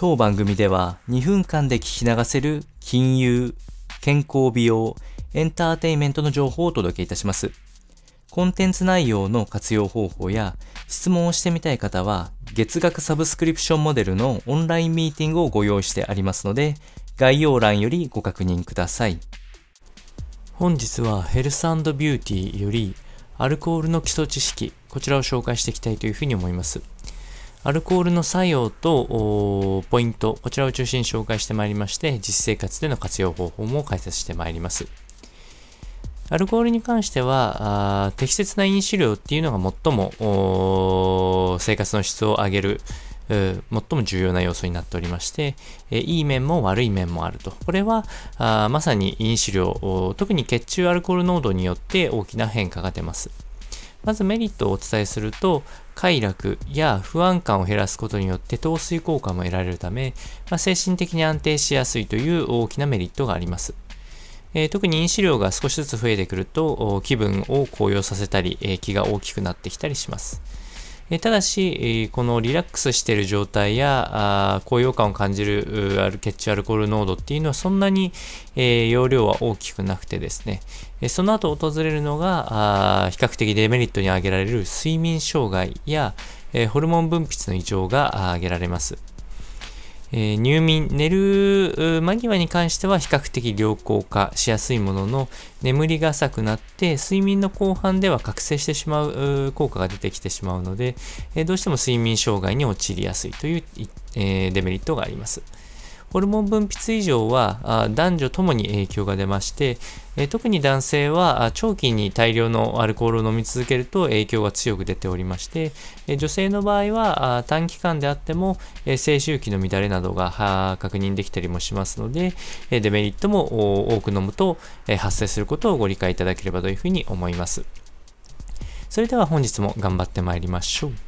当番組では2分間で聞き流せる金融、健康美容、エンターテインメントの情報をお届けいたします。コンテンツ内容の活用方法や質問をしてみたい方は月額サブスクリプションモデルのオンラインミーティングをご用意してありますので概要欄よりご確認ください。本日はヘルスビューティーよりアルコールの基礎知識、こちらを紹介していきたいというふうに思います。アルコールの作用とポイント、こちらを中心に紹介してまいりまして、実生活での活用方法も解説してまいります。アルコールに関しては、適切な飲酒量っていうのが最も生活の質を上げる、最も重要な要素になっておりまして、いい面も悪い面もあると。これはまさに飲酒量、特に血中アルコール濃度によって大きな変化が出ます。まずメリットをお伝えすると、快楽や不安感を減らすことによって糖水効果も得られるため、まあ、精神的に安定しやすいという大きなメリットがあります。えー、特に飲酒量が少しずつ増えてくると気分を高揚させたり、えー、気が大きくなってきたりします。えただし、このリラックスしている状態や高揚感を感じるアル血中アルコール濃度っていうのはそんなに、え容量は大きくなくてですね、えその後訪れるのが比較的デメリットに挙げられる睡眠障害やえホルモン分泌の異常が挙げられます。えー、入眠、寝る間際に関しては比較的良好化しやすいものの、眠りが浅くなって、睡眠の後半では覚醒してしまう効果が出てきてしまうので、えー、どうしても睡眠障害に陥りやすいという、えー、デメリットがあります。ホルモン分泌異常は男女ともに影響が出まして、特に男性は長期に大量のアルコールを飲み続けると影響が強く出ておりまして、女性の場合は短期間であっても静周期の乱れなどが確認できたりもしますので、デメリットも多く飲むと発生することをご理解いただければというふうに思います。それでは本日も頑張ってまいりましょう。